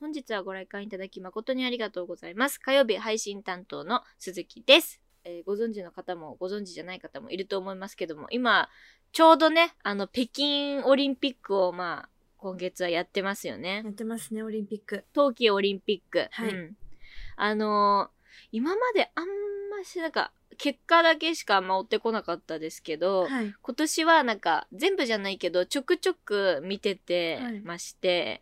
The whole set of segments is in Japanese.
本日はご来館いただき誠にありがとうございます。火曜日配信担当の鈴木です。えーご存知の方もご存知じゃない方もいると思いますけども、今、ちょうどね、あの、北京オリンピックを、まあ、今月はやってますよねや。ってますね、オリンピック。冬季オリンピック。はいうんあのー今まであんまし、なんか、結果だけしかあんま追ってこなかったですけど、はい。今年はなんか全部じゃないけどちょくちょく見ててまして、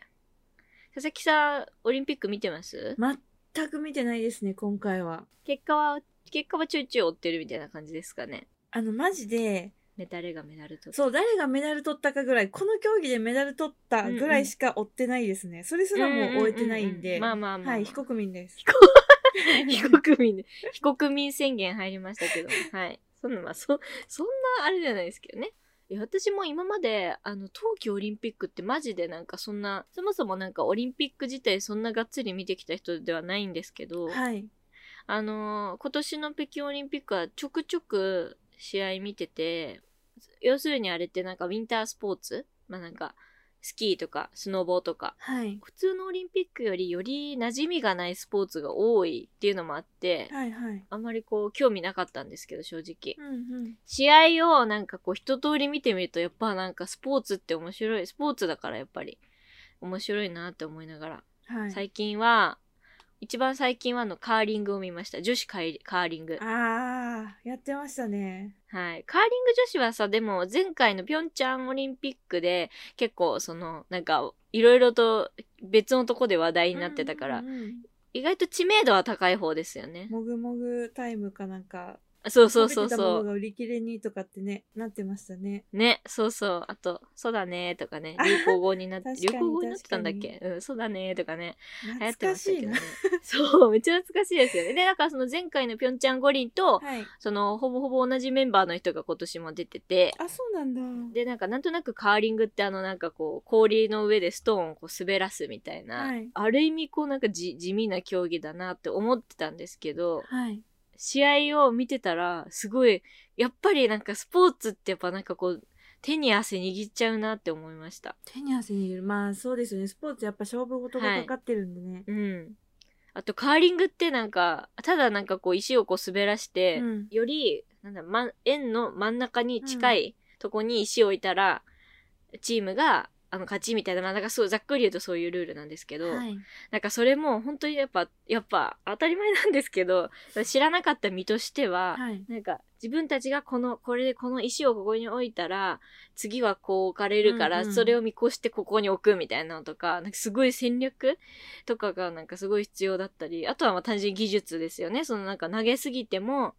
佐々木さんオリンピック見てます？全く見てないですね、今回は。結果は結果はちょいちょい追ってるみたいな感じですかね。あの、マジで、メダルがメダルとそう、誰がメダル取ったかぐらい、この競技でメダル取ったぐらいしか追ってないですね。それすらもう終えてないんうううで。うまあまあまあ、はい、非国民です。非国民。で非国民宣言入りましたけど。はい。そんなまあそそんなあれじゃないですけどね私も今まであの冬季オリンピックってマジでなんかそんなそもそもなんかオリンピック自体そんながっつり見てきた人ではないんですけど、はい。あのー今年の北京オリンピックはちょくちょく試合見てて要するにあれってなんかウィンタースポーツ？まあなんかスキーとかスノボーとかはい。普通のオリンピックよりより馴染みがないスポーツが多いっていうのもあって、はいはい。あんまりこう興味なかったんですけど正直うんうん。試合をなんかこう一通り見てみるとやっぱなんかスポーツって面白いスポーツだからやっぱり面白いなって思いながらはい。最近は一番最近はあのカーリングを見ました。女子カーリカーリング。あー、やってましたね。はい。カーリング女子はさでも前回のピョンチャンオリンピックで結構そのなんかいろいろと別のとこで話題になってたから、うんうんうん意外と知名度は高い方ですよね。もぐもぐタイムかなんか、そうそうそう食べてたもそうのが売り切れにとかってね、なってましたね。ね、そうそう。あと、そうだねとかね、あ流行語になって、流行語になってたんだっけ？うん、そうだねとかね、流行って懐かしいなましたけどね。。そう、めっちゃ懐かしいですよね。で、なんかその前回のピョンチャン五輪と、はい。そのほぼほぼ同じメンバーの人が今年も出てて、あ、そうなんだ。で、なんかなんとなくカーリングってあのなんかこう、氷の上でストーンをこう滑らすみたいな、はいある意味こうなんかじ地味な競技だなって思ってたんですけど、はい。試合を見てたら、すごい、やっぱりなんかスポーツってやっぱなんかこう、手に汗握っちゃうなって思いました。手に汗握る。まあそうですよね。スポーツやっぱ勝負事がかかってるんでね。うん。あと、カーリングってなんか、ただなんかこう石をこう滑らして、うんより、なんだ、ま、円の真ん中に近いとこに石を置いたら、チームが、あの、勝ちみたいな、まあ、なんかそう、ざっくり言うとそういうルールなんですけど、はい。なんかそれも本当にやっぱ、やっぱ当たり前なんですけど、知らなかった身としては、はい。なんか自分たちがこの、これでこの石をここに置いたら、次はこう置かれるから、うんうんそれを見越してここに置くみたいなのとか、なんかすごい戦略とかがなんかすごい必要だったり、あとはまあ単純に技術ですよね。そのなんか投げすぎても、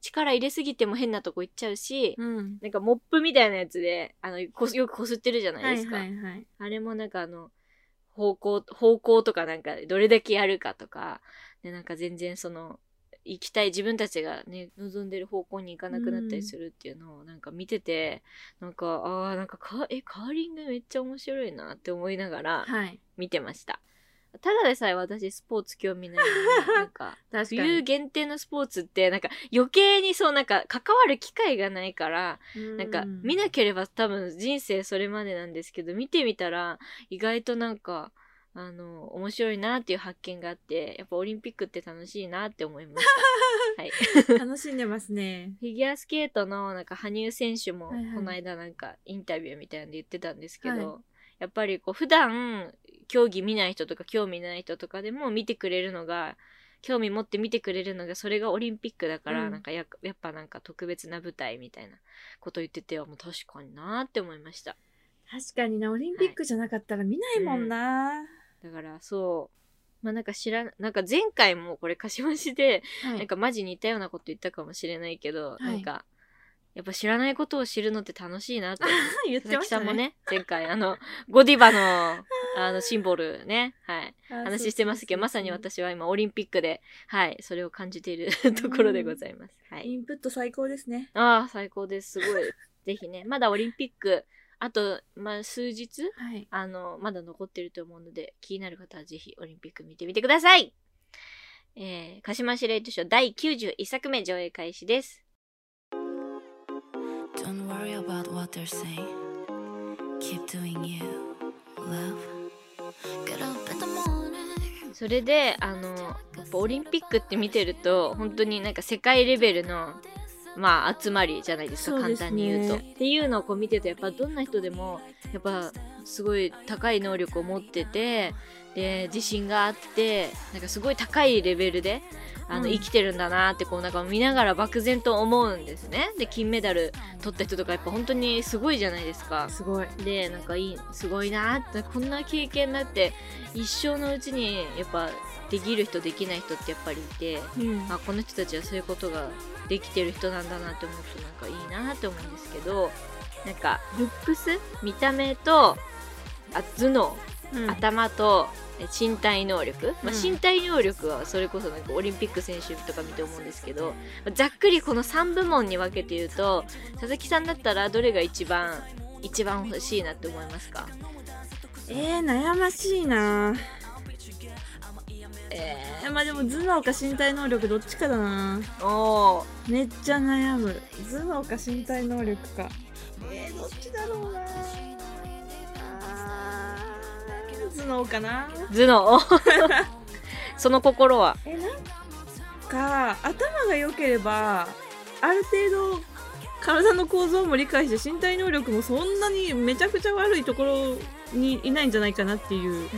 力入れすぎても変なとこ行っちゃうし、うん。なんかモップみたいなやつで、あの、こすよくこすってるじゃないはいですか。はいはい。あれもなんかあの、方向、方向とかなんかどれだけやるかとか、でなんか全然その、行きたい自分たちがね、望んでる方向に行かなくなったりするっていうのをなんか見てて、なんか、ああ、なんかか、え、カーリングめっちゃ面白いなって思いながらはい。見てました。ただでさえ私スポーツ興味ないのに、なんか、確かに。冬限定のスポーツってなんか余計にそうなんか関わる機会がないから、なんか見なければ多分人生それまでなんですけど見てみたら意外となんかあの面白いなっていう発見があってやっぱオリンピックって楽しいなって思いました。はい、楽しんでますね。フィギュアスケートのなんか羽生選手もはいはいこの間なんかインタビューみたいなんで言ってたんですけど、はいやっぱりこう普段競技見ない人とか興味ない人とかでも見てくれるのが興味持って見てくれるのがそれがオリンピックだから、うん。なんかややっぱなんか特別な舞台みたいなこと言っててもう確かになーって思いました。確かにな、オリンピックじゃなかったら見ないもんな。だからそう。まあなんか知らんなんか前回もこれ柏市で、はい。なんかマジ似たようなこと言ったかもしれないけど、い。なんかやっぱ知らないことを知るのって楽しいなって。言ってましたね。木さんもね前回あのゴディバのあの シンボルね。はい。あ話してますけどまさに。私は今オリンピックではいそれを感じているところでございます、はい。インプット最高ですね。ああ最高です。すごい。ぜひねまだオリンピックあと、まあ、数日はい。あのまだ残ってると思うので気になる方はぜひオリンピック見てみてください。えー、鹿島市レイトショー第91作目上映開始です worry about what they're saying. Keep doing you, love. Get up in the morning. それであのやっぱオリンピックって見てると本当になんか世界レベルのまあ集まりじゃないですかね簡単に言うと。っていうのをこう見てるとやっぱどんな人でもやっぱすごい高い能力を持っててで自信があってなんかすごい高いレベルであの、うん。生きてるんだなってこうなんか見ながら漠然と思うんですね。で金メダル取った人とかやっぱ本当にすごいじゃないですか。すごい。でなんかいいすごいなってこんな経験だって一生のうちにやっぱできる人できない人ってやっぱりいてうん。あこの人たちはそういうことができてる人なんだなって思うとなんかいいなって思うんですけどなんかルックス見た目とあ頭脳うん。頭とえ身体能力、まあ、うん。身体能力はそれこそなんかオリンピック選手とか見て思うんですけどまあざっくりこの3部門に分けて言うと佐々木さんだったらどれが一番一番欲しいなって思いますか？えー、悩ましいな。えー、まあでも頭脳か身体能力どっちかだな。おー。めっちゃ悩む。頭脳か身体能力か。えー、どっちだろうな頭脳かな？頭脳。その心は？えなんか頭が良ければある程度体の構造も理解して身体能力もそんなにめちゃくちゃ悪いところにいないんじゃないかなっていう。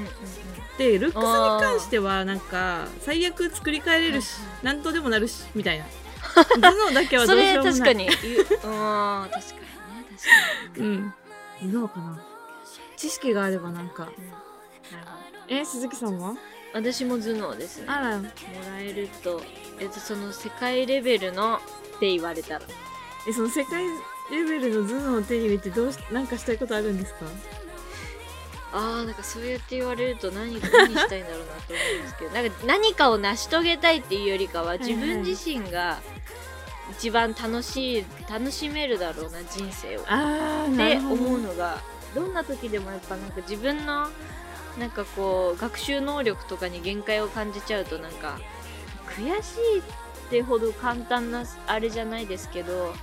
でルックスに関してはなんか最悪作り変えれるし何とでもなるしみたいな。頭脳だけはどそうれしようもない。確かに。確かにね確かに、うん。頭脳かな。知識があればなんかうんえ鈴木さんは？私も頭脳ですね。あら。もらえるとえっとその世界レベルのって言われたら。えその世界レベルの頭脳を手に入れてどうしなんかしたいことあるんですか？あーなんかそうやって言われると何何したいんだろうなと思うんですけど。なんか何かを成し遂げたいっていうよりかは自分自身が一番楽しい楽しめるだろうな人生を。って思うのがどんな時でもやっぱなんか自分のなんかこう学習能力とかに限界を感じちゃうとなんか悔しいってほど簡単なあれじゃないですけど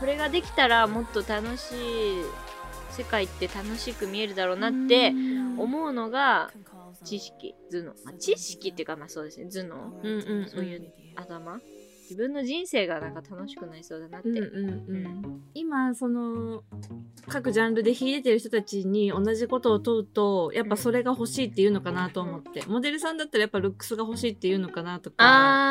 これができたらもっと楽しい世界って楽しく見えるだろうなって思うのが知識頭脳、まあ、知識っていうかまあそうですね。頭脳。うんうんうん。そういう頭自分の人生がなんか楽しくなりそうだなって、うんうんうん。今その各ジャンルで秀でてる人たちに同じことを問うとやっぱそれが欲しいっていうのかなと思って。モデルさんだったらやっぱルックスが欲しいっていうのかなとか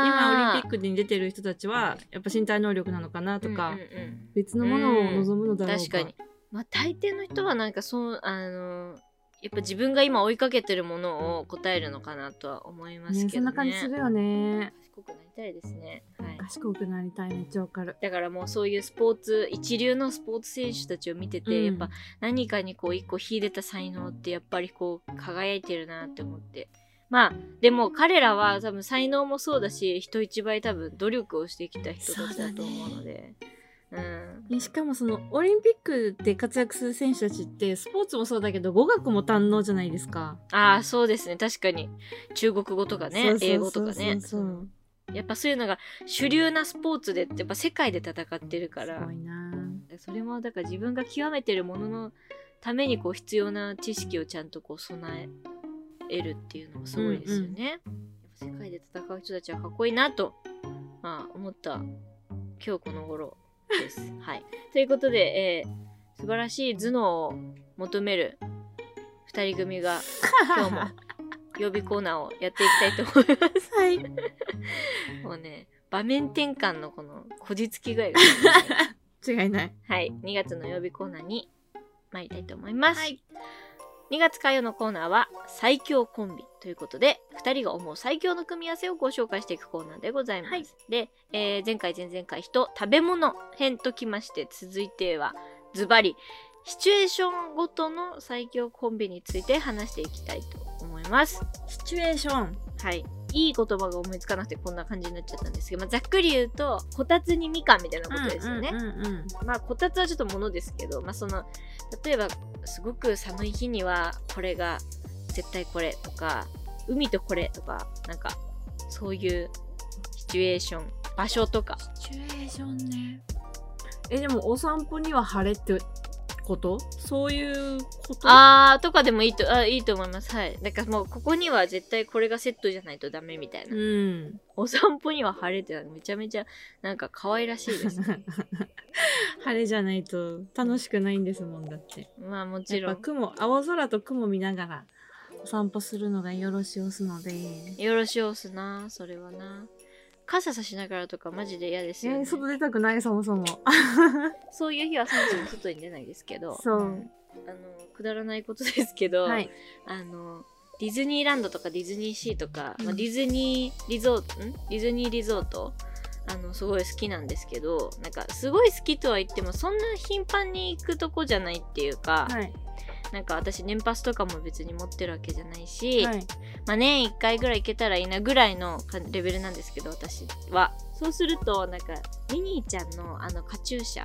今オリンピックに出てる人たちはやっぱ身体能力なのかなとか、うんうんうん。別のものを望むのだろうか、確かにまあ大抵の人はなんかそうあのやっぱ自分が今追いかけてるものを答えるのかなとは思いますね。そんけどねな感じするよね賢くなりたいですね。はい。賢くなりたい。めっちゃわかる。だからもうそういうスポーツ一流のスポーツ選手たちを見てて、うん。やっぱ何かにこう一個秀でた才能ってやっぱりこう輝いてるなって思って。まあでも彼らは多分才能もそうだし人一倍多分努力をしてきた人たちだと思うので。うん。ねしかもそのオリンピックで活躍する選手たちってスポーツもそうだけど語学も堪能じゃないですか。ああそうですね。確かに。中国語とかね英語とかね。そうやっぱそういうのが主流なスポーツでやっぱ世界で戦ってるからすごいなそれもだから自分が極めてるもののためにこう必要な知識をちゃんとこう備えるっていうのもすごいですよね。やっぱ世界で戦う人たちはかっこいいなと、まあ、思った今日この頃です。はい、ということで、えー素晴らしい頭脳を求める2人組が今日も予備コーナーをやっていきたいと思います。はい。もうね場面転換のこのこじつき具合が 違いない。はい、2月の曜日コーナーに参りたいと思います。はい2月火曜のコーナーは最強コンビということで2人が思う最強の組み合わせをご紹介していくコーナーでございます。はいで、えー前回前々回と食べ物編ときまして続いてはズバリシチュエーションごとの最強コンビについて話していきたいと思います。シチュエーション。はい。いい言葉が思いつかなくてこんな感じになっちゃったんですけど、まあ、ざっくり言うとこたつにみかんみたいなことですよね。まあこたつはちょっとものですけど、まあその例えばすごく寒い日にはこれが絶対これとか海とこれとかなんかそういうシチュエーション場所とかシチュエーションね。え、でもお散歩には晴れってこと？そういうこと？あーとかでもいいとあいいと思います。はい。だからもうここには絶対これがセットじゃないとダメみたいな、うん。お散歩には晴れってめちゃめちゃなんか可愛らしいです 晴れじゃないと楽しくないんですもんだって。まあもちろん。やっぱ雲、青空と雲見ながらお散歩するのがよろしおすので。よろしおすなそれはな傘さしながらとかマジで嫌ですよ、ねえー、外出たくないそもそも。そういう日はそもそも外に出ないですけどそうんあのくだらないことですけど、はい。あのディズニーランドとかディズニーシーとか、うんまあ、ディズニーリゾートんディズニーリゾートあのすごい好きなんですけどなんかすごい好きとは言ってもそんな頻繁に行くとこじゃないっていうか、はい。なんか私年パスとかも別に持ってるわけじゃないし、はい。まあ、年1回ぐらい行けたらいいなぐらいのかレベルなんですけど私はそうするとなんかミニーちゃんのあのカチューシャ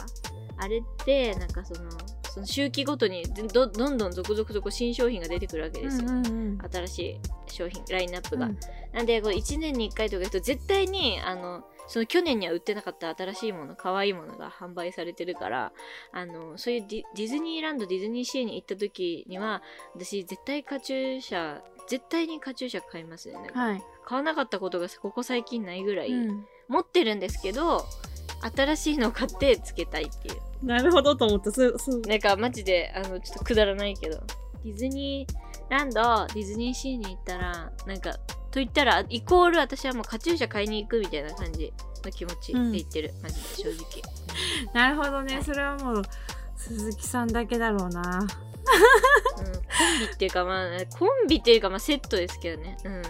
あれってなんかそのその周期ごとにどどんどん続々とこう新商品が出てくるわけですよ、うんうんうん。新しい商品ラインナップが、うん。なんでこう1年に1回とか言うと絶対にあのその去年には売ってなかった新しいもの可愛いものが販売されてるからあのそういうディディズニーランドディズニーシーに行った時には私絶対カチューシャ絶対にカチューシャ買いますね。はい。買わなかったことがここ最近ないぐらい、うん。持ってるんですけど新しいのを買ってつけたいっていうなるほどと思った。そう、そう。なんかマジであのちょっとくだらないけどディズニーランドディズニーシーに行ったらなんかと言ったらイコール私はもうカチューシャ買いに行くみたいな感じの気持ちで言ってる、マジで正直なるほどね。はいそれはもう、鈴木さんだけだろうな。うん、コンビっていうかまあコンビっていうかまあセットですけどねうん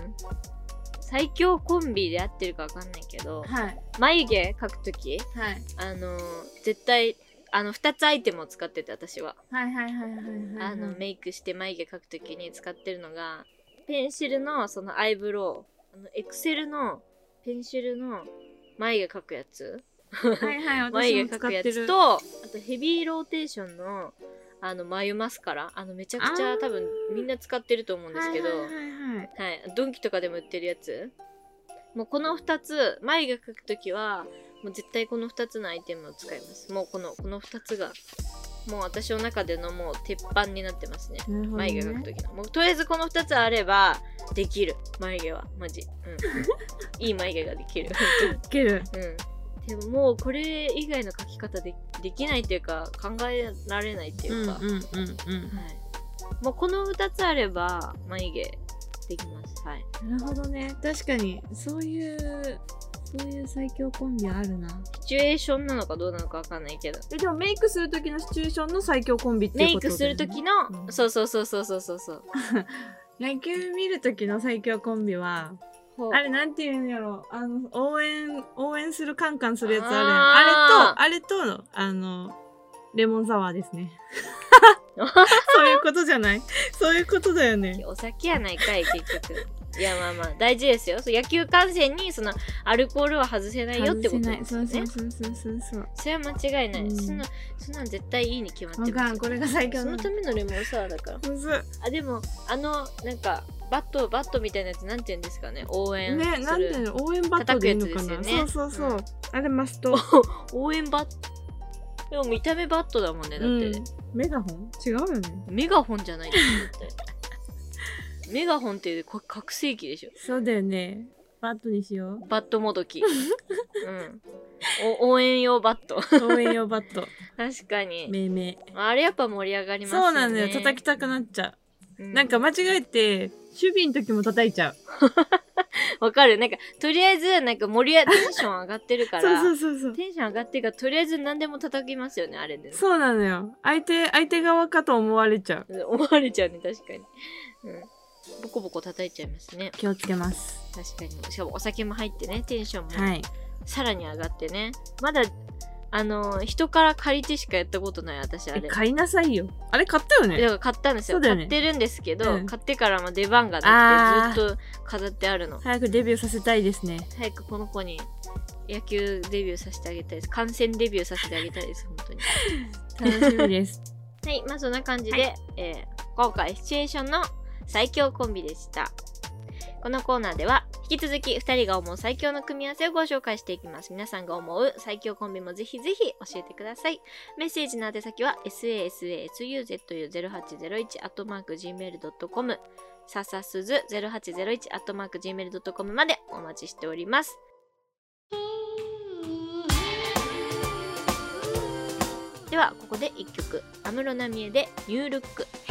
最強コンビで合ってるかわかんないけどはい。眉毛描くときはい。あのー絶対あの2つアイテムを使ってて私ははいはいはいはいはい。あのメイクして眉毛描くときに使ってるのがペンシルのそのアイブロウあのエクセルのペンシルの眉毛描くやつはいはい、私眉毛描くや。つとあとヘビーローテーションのあの眉マスカラ。あのめちゃくちゃ多分みんな使ってると思うんですけど、はいはいドンキとかでも売ってるやつ。もうこの2つ眉毛描くときはもう絶対この2つのアイテムを使います。もうこのこの2つがもう私の中でのもう鉄板になってますね。ね。眉毛描くときの。もうとりあえずこの2つあればできる。眉毛は。マジ、うん、いい眉毛ができる。本いける。うんでももうこれ以外の描き方でできないっていうか考えられないっていうか、うんうんうんうん。はい、もうこの2つあれば眉毛できます。はい。なるほどね。確かに、そういう、そういう最強コンビあるな。シチュエーションなのかどうなのかわかんないけど。え、でもメイクする時のシチュエーションの最強コンビっていうことメイクする時の、うん。そうそうそうそうそうそうそう。野球見る時の最強コンビは、あれなんていうんやろあの、応援、応援するカンカンするやつあるやん。あれと、あれと、あの、レモンサワーですね。そういうことじゃないそういうことだよね。お酒やないかい結局いやまあまあ大事ですよ。野球観戦にそのアルコールは外せないよってことですよね。そうそうそうそうそう。それは間違いない、うん。そんなそんなん絶対いいに決まってますこれが最強そのためのレモンサワーだから。あでもあのなんかバットバットみたいなやつなんて言うんですかね？応援すね、る、なんていうの？応援バットでいいのかな、ね。そうそうそう、うん。あれマスト。応援バット。でも見た目バットだもんねだって、うん。メガホン？違うよね。メガホンじゃないですよだってメガホンってこ拡声器でしょそうだよねバットにしよバットもどき。うん。お応援用バット。う応援用バット 確かに。命名あれやっぱ盛り上がりますよね。そうなんだよ叩きたくなっちゃうう、なんか間違えて守備の時も叩いちゃう わかる。なんか、とりあえず、なんか盛り上が、テンション上がってるかそうら、そうそうそうテンション上がってるから、とりあえず何でも叩きますよね、あれで。そうなのよ相手相手側かと思われちゃう思われちゃうね、確かに。うん。ボコボコ叩いちゃいますね。気をつけます。確かに。しかもお酒も入ってね、テンションもはい。さらに上がってね。まだ、あの、人から借りてしかやったことない、私、あれ。え買いなさいよ。あれ買ったよだね。から買ったんですよ。ね。買ってるんですけど、うん。買ってからも出番がなくてずっと飾ってあるの。早くデビューさせたいですね。早くこの子に野球デビューさせてあげたいです。観戦デビューさせてあげたいです本当に。楽しみです。はいまあそんな感じで、はえー今回シチュエーションの最強コンビでしたこのコーナーでは引き続き2人が思う最強の組み合わせをご紹介していきます。皆さんが思う最強コンビもぜひぜひ教えてください。メッセージの宛先は sasasuzu0801-gmail.com ささすず 0801-gmail.com までお待ちしております。では、ここで1曲。安室奈美恵でニュールック。「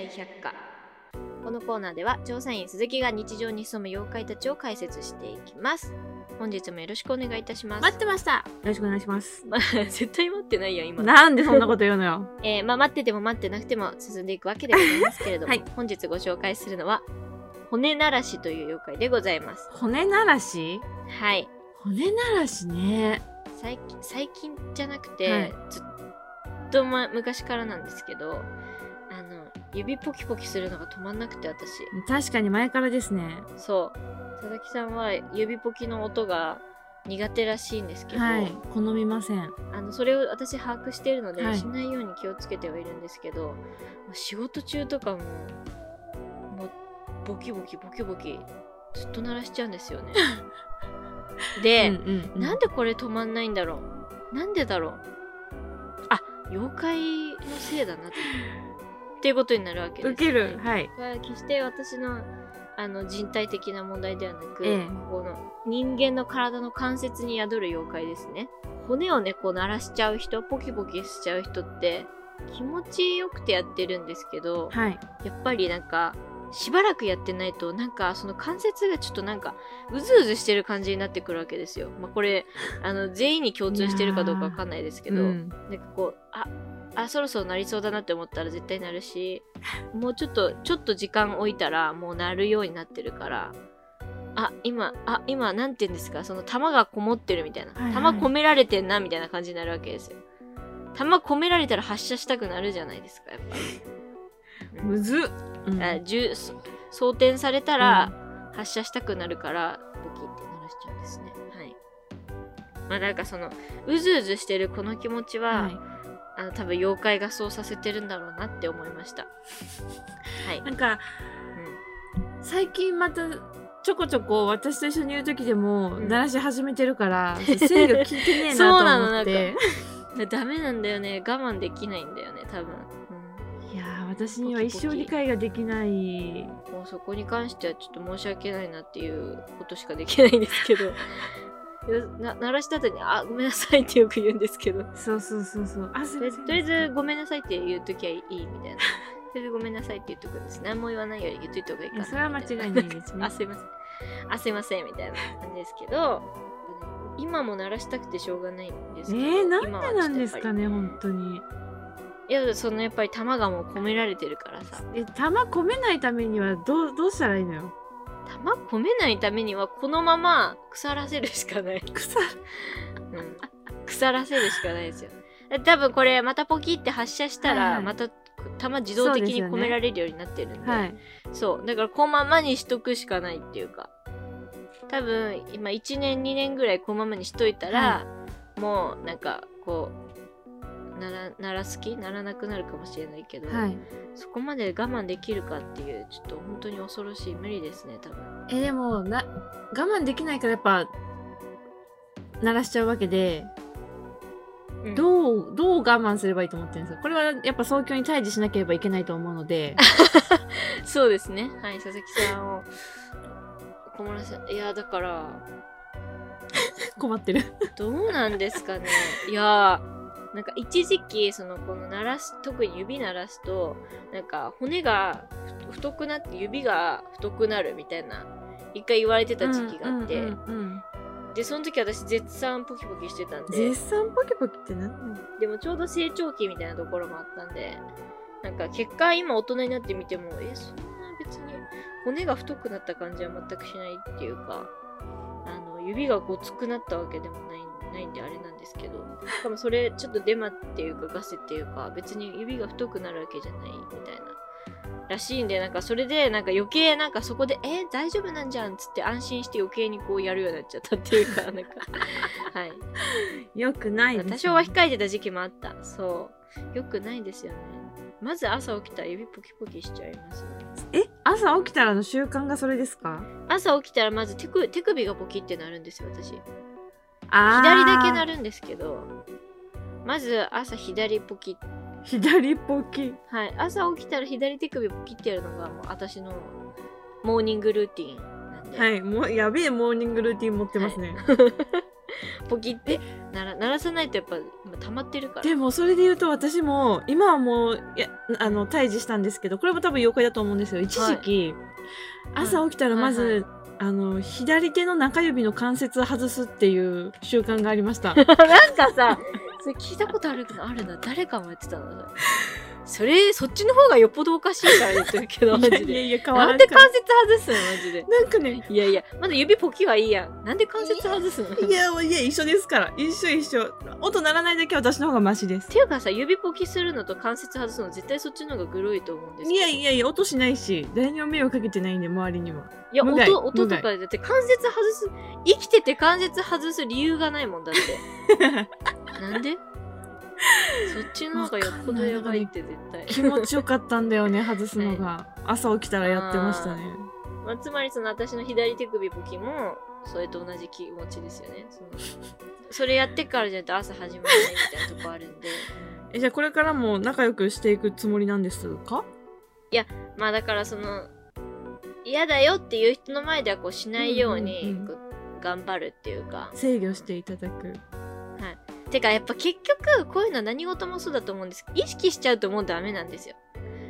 大百科。このコーナーでは調査員鈴木が日常に潜む妖怪たちを解説していきます。本日もよろしくお願いいたします。待ってました。よろしくお願いします。まあ絶対待ってないよ今。なんでそんなこと言うのよ。えーまあ待ってても待ってなくても進んでいくわけでございますけれども、はい。本日ご紹介するのは骨ならしという妖怪でございます。骨ならし？はい。骨ならしね。最近最近じゃなくて、はい。ずっと、ま、昔からなんですけど指ポキポキするのが止まんなくて私。確かに前からですね。そう。佐々木さんは指ポキの音が苦手らしいんですけど、はい。好みません。あのそれを私把握しているので、はい。しないように気をつけてはいるんですけど仕事中とかももうボキボキボキボキずっと鳴らしちゃうんですよね。で、うんうんうん。なんでこれ止まんないんだろう？なんでだろう？あ妖怪のせいだなってっていうことになるわけです、受ける。はい。決して私のあの人体的な問題ではなく、ええこの人間の体の関節に宿る妖怪ですね骨をねこう鳴らしちゃう人ポキポキしちゃう人って気持ちよくてやってるんですけどはい。やっぱりなんかしばらくやってないとなんかその関節がちょっとなんかうずうずしてる感じになってくるわけですよ。まあ、これあの全員に共通してるかどうかわかんないですけど、うんなんかこうああそろそろなりそうだなって思ったら絶対なるしもうちょっとちょっと時間置いたらもうなるようになってるからあ今あ今なんて言うんですかその弾がこもってるみたいな、はいはい。弾込められてんなみたいな感じになるわけですよ。弾込められたら発射したくなるじゃないですかやっぱり、むずっ。うん。あ銃そ装填されたら発射したくなるからボキって鳴らしちゃうんですね。はい。まあなんかそのうずうずしてるこの気持ちは、はいあの多分妖怪がそうさせてるんだろうなって思いました。はい、なんか、う最近また、ちょこちょこ私と一緒にいる時でも、うん。鳴らし始めてるから、制御効いてねえなとそうなの思って。ん、ダメなんだよね。我慢できないんだよね多分、いやー、私には一生理解ができない。うん、もうそこに関してはちょっと申し訳ないなっていうことしかできないんですけどな鳴らした後に「あごめんなさい」ってよく言うんですけどそうそうそうそう。あ、とりあえずごめんなさいって言うときはいいみたいな。とりあえずごめんなさいって言っとくんです。何も言わないより言っといた方がいいかな。それは間違いないですねあ、すいません。あ、すいませんみたいな感じですけど、今も鳴らしたくてしょうがないんですえけど。ー、なんでなんですかね。ね、本当に。いや、そのやっぱり玉がもう込められてるからさ。え、玉込めないためにはどう、どうしたらいいのよ？玉込めないためにはこのまま腐らせるしかない。草。うん。腐らせるしかないですよ。多分これまたポキって発射したら、はいはいまた弾自動的に込められるようになってるんで。はい。そう。だから、このままにしとくしかないっていうか。多分、今、1年、2年ぐらいこのままにしといたら、もう、なんか、こう、なら、なならす気？ならなくなるかもしれないけど、はい。そこまで我慢できるかっていうちょっと本当に恐ろしい無理ですね多分。えでもな我慢できないからやっぱ鳴らしちゃうわけでうん。どうどう我慢すればいいと思ってるんですか？これはやっぱ早急に退治しなければいけないと思うので。そうですね。はい佐々木さんをいやだから 困ってる。どうなんですかね。いやーなんか一時期そのこの鳴らす特に指鳴らすとなんか骨がふ太くなって指が太くなるみたいな一回言われてた時期があって、うんうんうんうん。でその時私絶賛ポキポキしてたんで。絶賛ポキポキって何でもちょうど成長期みたいなところもあったんでなんか結果今大人になってみてもえそんな別に骨が太くなった感じは全くしないっていうかあの指がごつくなったわけでもないないんであれなんですけどしかもそれちょっとデマっていうかガセっていうか別に指が太くなるわけじゃないみたいならしいんでなんかそれでなんか余計なんかそこで「え大丈夫なんじゃん」っつって安心して余計にこうやるようになっちゃったっていうか なんかはい。よくないね。多少は控えてた時期もあった。そう。よくないですよね。まず朝起きたら指ポキポキしちゃいますね。え？朝起きたらの習慣がそれですか？朝起きたらまず手首手首がポキってなるんですよ私左だけなるんですけどまず朝左ポキ。左ポキ。はい。朝起きたら左手首ポキってやるのがもう私のモーニングルーティンなんで、はい。もうやべえモーニングルーティン持ってますね、ポキってなら鳴らさないとやっぱ今溜まってるから。でもそれで言うと私も今はもういやあの退治したんですけどこれも多分妖怪だと思うんですよ。一時期、朝起きたらまず、はいはあの左手の中指の関節を外すっていう習慣がありました なんかさ、それ聞いたことあるあるな。誰かもやってたの？それ。そっちの方がよっぽどおかしいから言ってるけど、マジで。いやいや変わなんでらんから関節外すの？マジで。なんかねいやいや、まだ指ポキはいいやん。なんで関節外すの？っいやいや一緒ですから一緒一緒音鳴らないだけは私の方がマシですていうかさ、指ポキするのと関節外すの絶対そっちの方がグロいと思うんです。いやいやいや音しないし誰にも迷惑かけてないんで周りにはいや、音、音とかでだって関節外す、生きてて関節外す理由がないもんだって。なんで？そっちの方がよっぽどやばいって絶対。気持ちよかったんだよね 外すのが。朝起きたらやってましたね。まあ、つまりその私の左手首ポキもそれと同じ気持ちですよね。そのそれやってからじゃないと朝始まらないみたいなとこあるんで。えじゃあこれからも仲良くしていくつもりなんですか？まあだからその嫌だよっていう人の前ではこうしないようにうんうんうん。こう頑張るっていうか、制御していただくてかやっぱ結局こういうのは何事もそうだと思うんです。けど意識しちゃうともうダメなんですよ。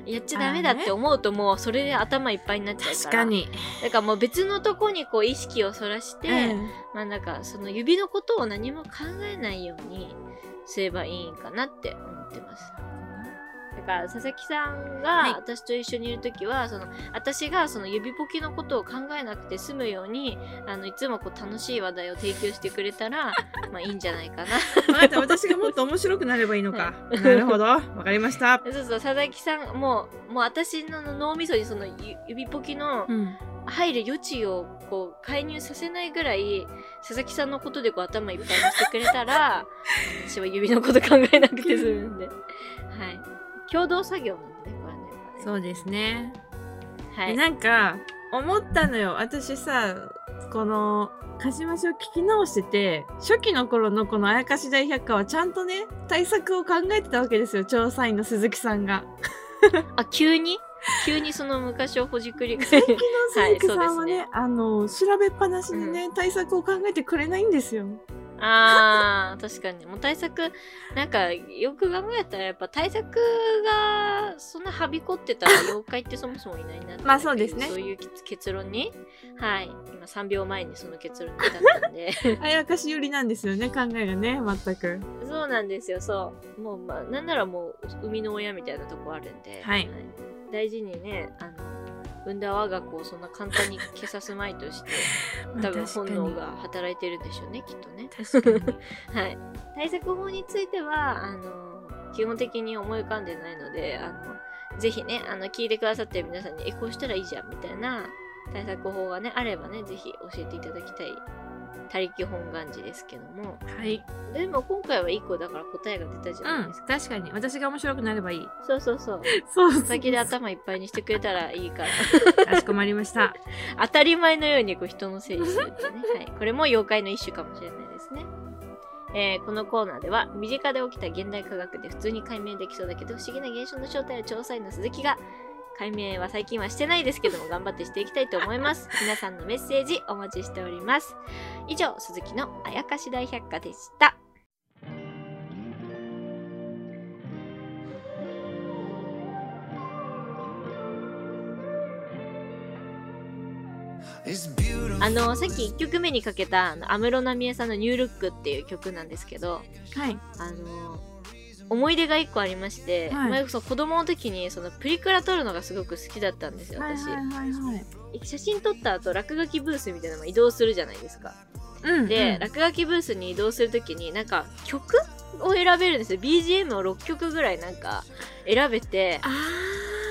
やっちゃダメだって思うともうそれで頭いっぱいになっちゃうから。確かに、だからもう別のとこにこう意識をそらして、うん。まあなんかその指のことを何も考えないようにすればいいんかなって思ってます。だから佐々木さんはい。が私と一緒にいる時は、その私がその指ポキのことを考えなくて済むようにあのいつもこう楽しい話題を提供してくれたら まあいいんじゃないかな。あなた。私がもっと面白くなればいいのか。なるほど。わかりました、そうそう佐々木さんもうもう私の脳みそにそのゆ指ポキのうん、入る余地をこう介入させないぐらい佐々木さんのことでこう頭いっぱいにしてくれたら 私は指のこと考えなくて済むんで。はい共同作業なんでねこれねそうですね、はい。えなんか思ったのよ。私さこの鹿島市を聞き直してて初期の頃のこのあやかし大百科はちゃんとね対策を考えてたわけですよ。調査員の鈴木さんが。あ急に？急にその昔をほじくり。返最近の 鈴木さんはね,、はいねあの調べっぱなしにね、対策を考えてくれないんですよあー確かに。もう対策なんかよく考えたらやっぱ対策がそんなはびこってたら妖怪ってそもそもいないなってまあそうですね。そういう結論に。はい。今3秒前にその結論に至ったんで。あやかし寄りなんですよね考えがね全く。そうなんですよそう。もうまあなんならもう生みの親みたいなとこあるんで、はい。大事にねあの産んだ我が子をそんな簡単に消さすまいとして 多分本能が働いてるんでしょうねきっとね。確かに。はい、対策法についてはあの基本的に思い浮かんでないのであのぜひねあの聞いてくださってる皆さんにえこうしたらいいじゃんみたいな対策法がねあればねぜひ教えていただきたい他力本願寺ですけどもはいでも今回は1個だから答えが出たじゃんないですか、確かに私が面白くなればいいそうそうそうそうそう先で頭いっぱいにしてくれたらいいからかしこまりました当たり前のようにこう人のせいにするってね、はい、これも妖怪の一種かもしれないですねえーこのコーナーでは身近で起きた現代科学で普通に解明できそうだけど不思議な現象の正体を調査員の鈴木が解明は最近はしてないですけども頑張ってしていきたいと思います。皆さんのメッセージお待ちしております。以上鈴木のあやかし大百科でした。あのさっき1曲目にかけたあの安室奈美恵さんの「ニュールック」っていう曲なんですけどはい。あの思い出が1個ありまして、はい。前その子供の時にそのプリクラ撮るのがすごく好きだったんですよ私、写真撮った後落書きブースみたいなのも移動するじゃないですか。うんで、うん。落書きブースに移動する時になんか曲を選べるんですよ。BGM を6曲ぐらいなんか選べて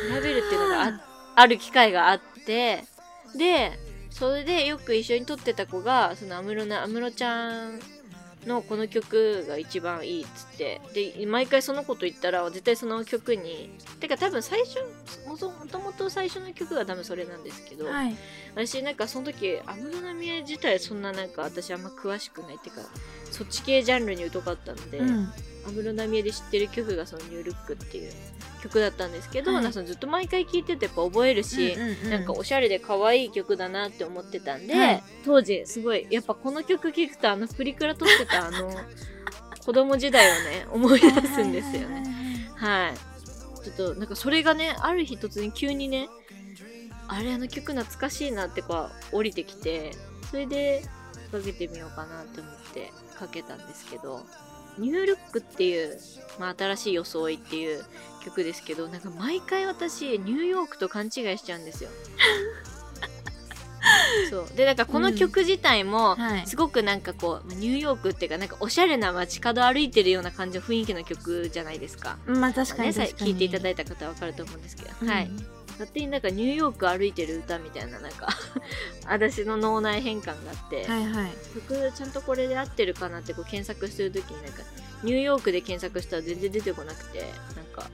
選べるっていうのがあある機会があってでそれでよく一緒に撮ってた子がその安室ちゃんのこの曲が一番いいっつって。で毎回その子と言ったら絶対その曲にてか多分最初もともと最初の曲が多分それなんですけど、はい。私なんかその時安室奈美恵自体そんななんか私あんま詳しくない。っていうかそっち系ジャンルに疎かったので、うん安室奈美恵で知ってる曲がその「ニュールック」っていう曲だったんですけど、はいなんずっと毎回聴いててやっぱ覚えるし、うんうんうんなんかおしゃれで可愛い曲だなって思ってたんで、はい当時すごいやっぱこの曲聴くとあのプリクラ撮ってたあの 子供時代をね思い出すんですよね。はい。ちょっとなんかそれがねある日突然急にねあれあの曲懐かしいなってこう降りてきてそれでかけてみようかなって思ってかけたんですけど「ニュールック」っていう、まあ、新しい装いっていう曲ですけどなんか毎回私ニューヨークと勘違いしちゃうんですよ。そう。でなんかこの曲自体も、はい。すごくなんかこうニューヨークっていうかなんかおしゃれな街角歩いてるような感じの雰囲気の曲じゃないですか。まあ確かに確かに。聞いていただいた方は分かると思うんですけど、うん。はい勝手になんかニューヨーク歩いてる歌みたいななんか 私の脳内変換があって、はいはい。曲ちゃんとこれで合ってるかなってこう検索するときになんかニューヨークで検索したら全然出てこなくてなんか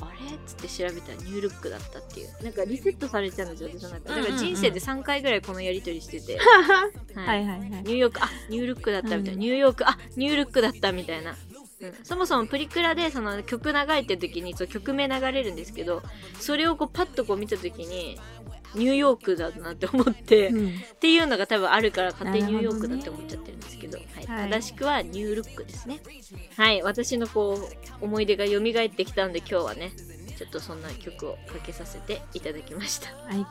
あれっつって調べたらニュールックだったっていう。なんかリセットされてたんですよ私の中で。だから人生で3回ぐらいこのやり取りしてて、はいはいはい。はい。ニューヨークあニュールックだったみたいな、うん。ニューヨークあニュールックだったみたいな、うん、そもそもプリクラでその曲流れてる時にそう曲名流れるんですけどそれをこうパッとこう見た時にニューヨークだなって思って、っうん。ていうのが多分あるから勝手にニューヨークだって思っちゃってるんですけど、はい。はい。正しくはニュールックですね。はい。私のこう思い出が蘇ってきたんで今日はねちょっとそんな曲をかけさせていただきました。はい。はい。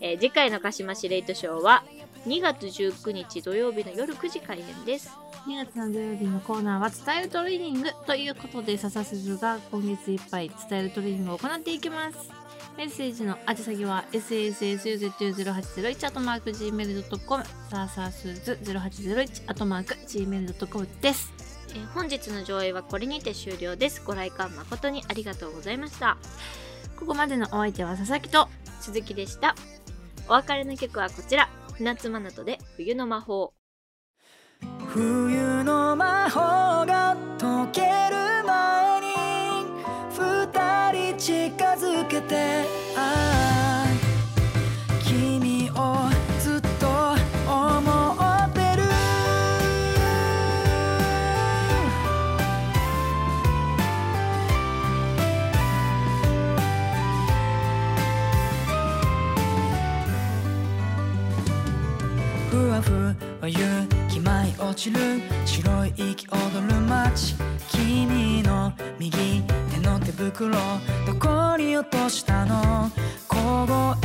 えー次回の鹿島市レイトショーは2月19日土曜日の夜9時開演です。2月の土曜日のコーナーは伝えるトレーニングということで笹鈴が今月いっぱい伝えるトレーニングを行っていきますメッセージの宛先は sassu0801@gmail.com さあさあスーズ 0801@gmail.com ですえー本日の上映はこれにて終了です。ご来館誠にありがとうございました。ここまでのお相手は佐々木と鈴木でした。お別れの曲はこちら。夏マナトで冬の魔法。冬の魔法が解ける前に二人近づけてああ君をずっと思ってる。ふわふわ雪舞い落ちる白い息踊る街君の右手の手袋どこに落としたの?凍